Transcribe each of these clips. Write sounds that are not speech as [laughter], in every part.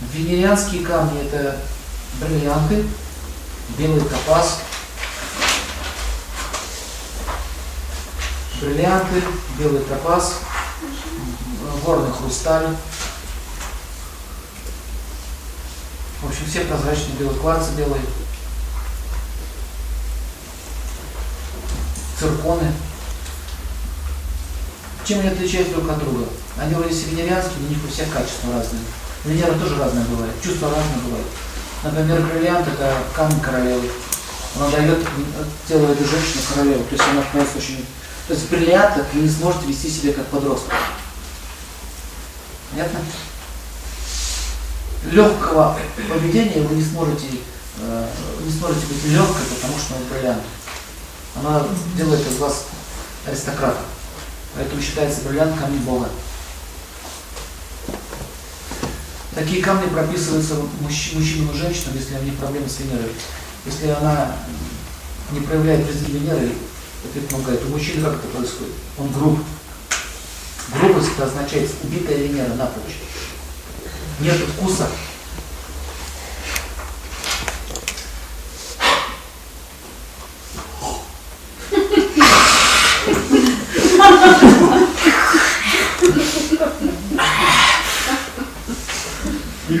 Венерианские камни это бриллианты, белый топаз, бриллианты, белый топаз, горный хрусталь. В общем, все прозрачные белый кварц белый. Цирконы. Чем они отличаются друг от друга? Они вроде северянские, но у них у всех качества разные. Венера тоже разное бывает, чувства разные бывают. Например, бриллиант это камень королевы. Она дает, делает женщину королеву. То есть она становится очень... То есть бриллиант вы не сможете вести себя как подросток. Понятно? Легкого поведения вы не сможете, э, не сможете быть легкой, потому что она бриллиант. Она делает из вас аристократа. Поэтому считается бриллиант камень Бога. Такие камни прописываются мужчинам и женщинам, если у них проблемы с Венерой. Если она не проявляет призыв Венеры, это помогает. У мужчины как это происходит? Он груб. Грубость это означает убитая Венера напрочь. Нет вкуса. И [laughs]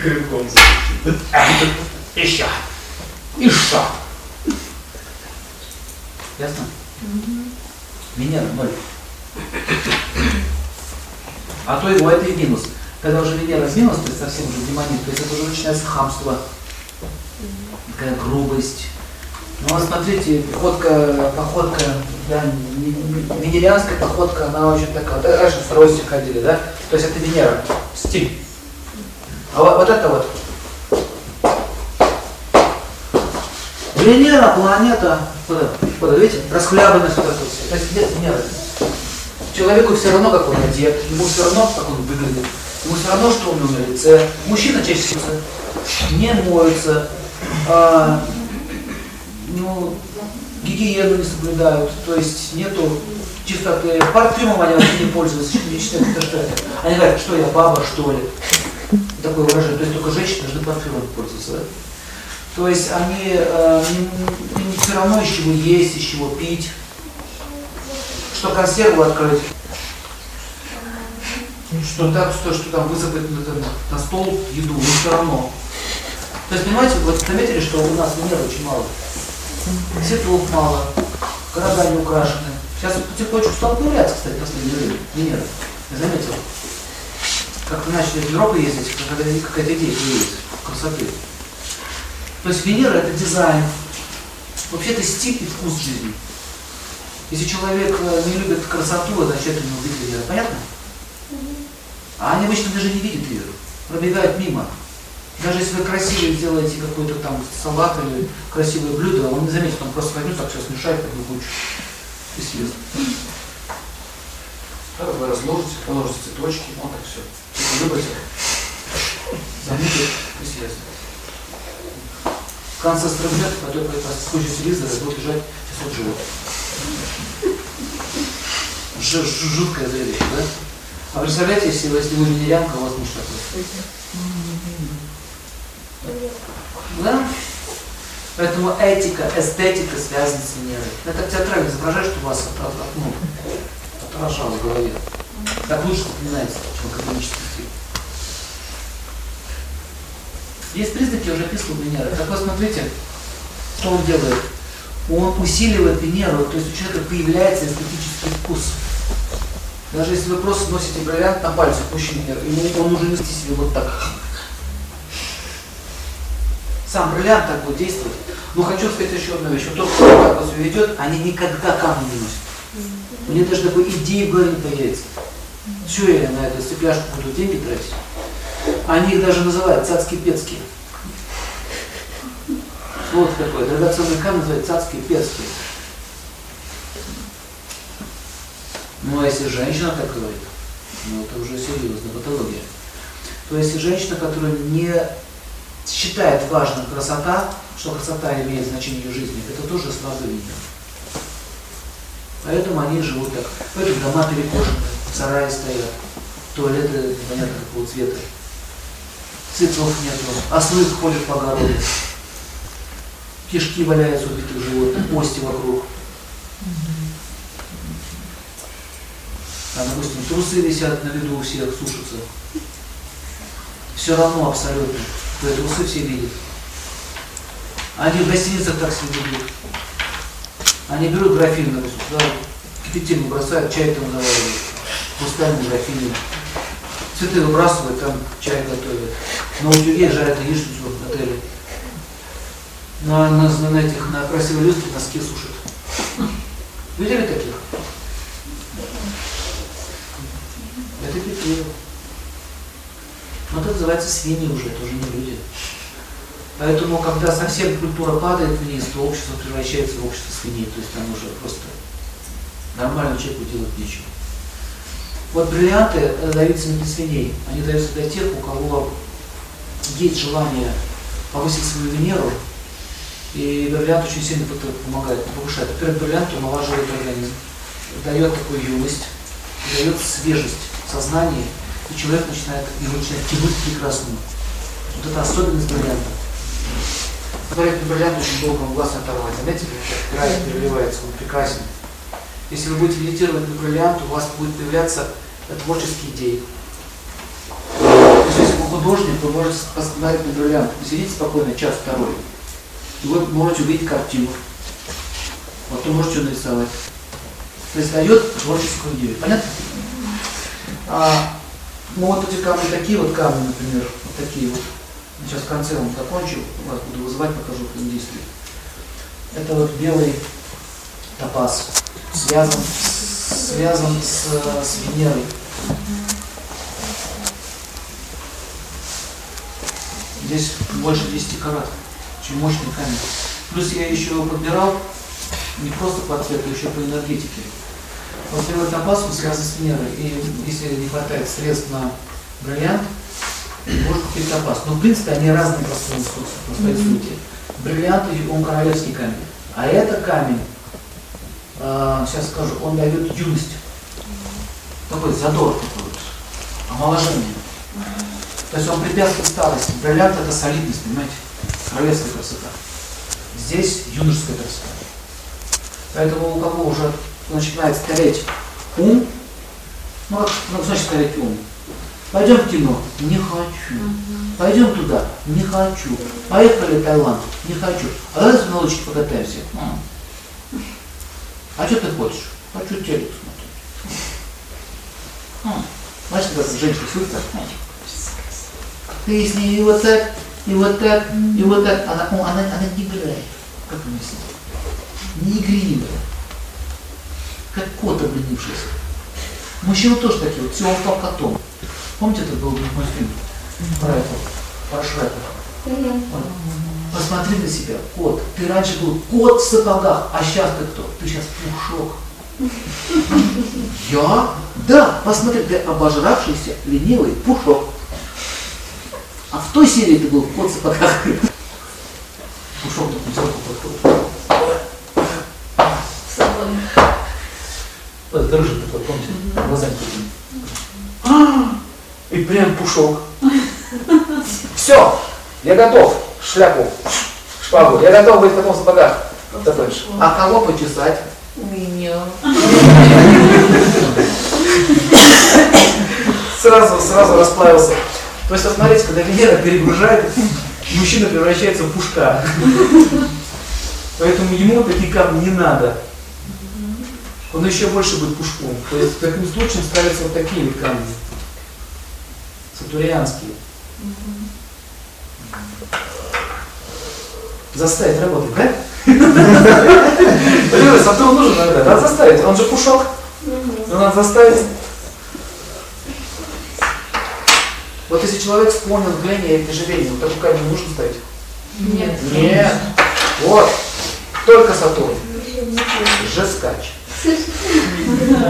крюком закрутит. Еще. Еще. Ясно? Венера ноль. А то его это и минус. Когда уже Венера в минус, то есть совсем уже демонит, то есть это уже начинается хамство, такая грубость. Ну вот смотрите, походка, походка, да, венерианская походка, она очень такая, вот раньше в трости ходили, да? То есть это Венера, стиль. А вот, вот это вот. Венера, планета, вот, вот видите, расхлябанность вот это. То есть нет Венеры. Человеку все равно, как он одет, ему все равно, как он выглядит, ему все равно, что у него на лице. Мужчина чаще всего не моется, а, ну, гигиену не соблюдают, то есть нету чистоты. Парфюмом они вообще не пользуются, не считают, что это. Они говорят, что я баба, что ли. Такое выражение. То есть только женщины должны парфюмом пользоваться. Да? То есть они э, не, не все равно из чего есть, из чего пить. Что консерву открыть, что так, что, что там высыпать на, на, на стол еду, но все равно. То есть, понимаете, вот заметили, что у нас Венеры очень мало. Цветов мало, города не украшены. Сейчас потихонечку стало появляться, кстати, в последнее время Венера. Я заметил. Как-то начали в Европу ездить, когда какая-то идея появилась красоты. То есть Венера это дизайн. Вообще это стиль и вкус жизни. Если человек э, не любит красоту, это значит у него убить Венера. Понятно? А они обычно даже не видят ее. Пробегают мимо. Даже если вы красиво сделаете какой-то там салат или красивое блюдо, он не заметит, он просто возьмет, так все смешает, как кучу и съест. Так вы разложите, положите цветочки, вот так все. Выбросил, заметит и съест. В конце стрельнет, потом сквозь телевизор и будет лежать часов живот. Жуткое зрелище, да? А представляете, если, если вы венерянка, у вас муж такой? Да? Поэтому этика, эстетика связана с Венерой. Это так театрально изображать, что у вас от, ну, отражало в голове. Так лучше запоминается, чем академический стиль. Есть признаки уже описаны Венеры. Так вот, смотрите, что он делает. Он усиливает Венеру, то есть у человека появляется эстетический вкус. Даже если вы просто носите бриллиант на пальце, мужчине, ему он уже не себе вот так. Сам бриллиант так будет действовать. Но хочу сказать еще одну вещь. Вот тот, кто так вас ведет, они никогда камни не носят. У них даже такой идеи в голове не появится. Что я на эту стекляшку буду деньги тратить? Они их даже называют цацкие-пецкие. Вот такой драгоценный камень называется цацкие пецкие. Ну а если женщина так говорит, ну это уже серьезная патология. То есть женщина, которая не считает важным красота, что красота имеет значение ее жизни, это тоже сразу видно. Поэтому они живут так. Поэтому дома перекошены, сараи стоят, туалеты непонятно какого цвета. цветов нету, ослы ходят по огороду, кишки валяются убитых животных, кости вокруг. Там, допустим, трусы висят на виду у всех, сушатся. Все равно абсолютно. Твои трусы все видят. Они в гостиницах так себя ведут. Они берут графин, допустим, туда кипятильник бросают, чай там заваривают. Пустами графинами. Цветы выбрасывают, там чай готовят. На утюге жарят яичницу в отеле. На, на, на этих, на красивой люстре носки сушат. Видели таких? Это петло. Но это называется свиньи уже, это уже не люди. Поэтому, когда совсем культура падает вниз, то общество превращается в общество свиней. То есть там уже просто нормальному человеку делать нечего. Вот бриллианты э, даются не для свиней, они даются для тех, у кого есть желание повысить свою Венеру, и бриллиант очень сильно помогает, повышает. Во-первых, бриллиант омолаживает организм, дает такую юность, дает свежесть сознания, и человек начинает, его начинает тянуть прекрасную. Вот это особенность бриллианта. Смотреть бриллиант очень долго он глаз оторвать. Заметили, как играет, переливается, он прекрасен. Если вы будете медитировать на бриллиант, у вас будет появляться творческие идеи. То есть, если вы художник, вы можете посмотреть на бриллиант, посидите спокойно час-второй, и вы можете увидеть картину. Вы можете нарисовать. То есть дает творческую идею. Понятно? А, ну вот эти камни, такие вот камни, например, вот такие вот. Сейчас в конце вам закончу, вас буду вызывать, покажу, как они действуют. Это вот белый топаз, связан, связан с, с Венерой. Здесь больше 10 карат, очень мощный камень. Плюс я еще его подбирал не просто по цвету, еще по энергетике. Вот топаз он связан с Венерой, и если не хватает средств на бриллиант, можно купить топаз. Но в принципе они разные по своей сути. Бриллиант он королевский камень. А это камень, э, сейчас скажу, он дает юность. Такой задор такой вот, омоложение. То есть он препятствует старости. Бриллиант это солидность, понимаете? Королевская красота. Здесь юношеская красота. Поэтому у кого уже начинает стареть ум, ну, ну значит стареть ум, Пойдем в кино? Не хочу. Пойдем туда? Не хочу. Поехали в Таиланд? Не хочу. А давай на лодочке покатаемся. А что ты хочешь? Хочу телек смотреть. Знаешь, когда женщина сюрта? Ты с ней вот так, и вот так, и вот так. Она, она, она не играет. Как с ней? Не игривая. Как кот обленившийся. Мужчины тоже такие, вот все он стал котом. Помните, это был мультфильм про это, про Шрека? Посмотри на себя, кот. Ты раньше был кот в сапогах, а сейчас ты кто? Ты сейчас пушок. [laughs] Я? Да, посмотри, ты обожравшийся, ленивый пушок. А в той серии ты был кот в сапогах. Пушок такой сверху подходит. Вот это рыжий такой, помните, глазами. И прям пушок. [laughs] Все, я готов. Шляпу, шпагу. Я готов быть в таком сапогах. А кого почесать? Меня. Сразу, сразу расплавился. То есть, смотрите, когда Венера перегружает, мужчина превращается в пушка. Поэтому ему такие камни не надо. Он еще больше будет пушком. То есть, таким случаем ставятся вот такие вот камни сатурианские. Заставить работать, да? Понимаете, Сатурн нужен иногда, надо заставить, он же пушок. Но надо заставить. Вот если человек склонен к лени и обнаживению, вот такой камень нужно ставить? Нет. Нет. Вот. Только Сатурн. Жескач.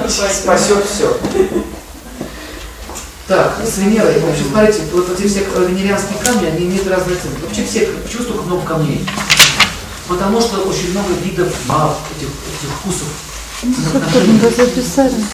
Спасет все. Так, с Венерой. Вообще, смотрите, вот эти все венерианские камни, они имеют разные цены. Вообще все, почему столько много камней? Потому что очень много видов этих, этих вкусов. Записали.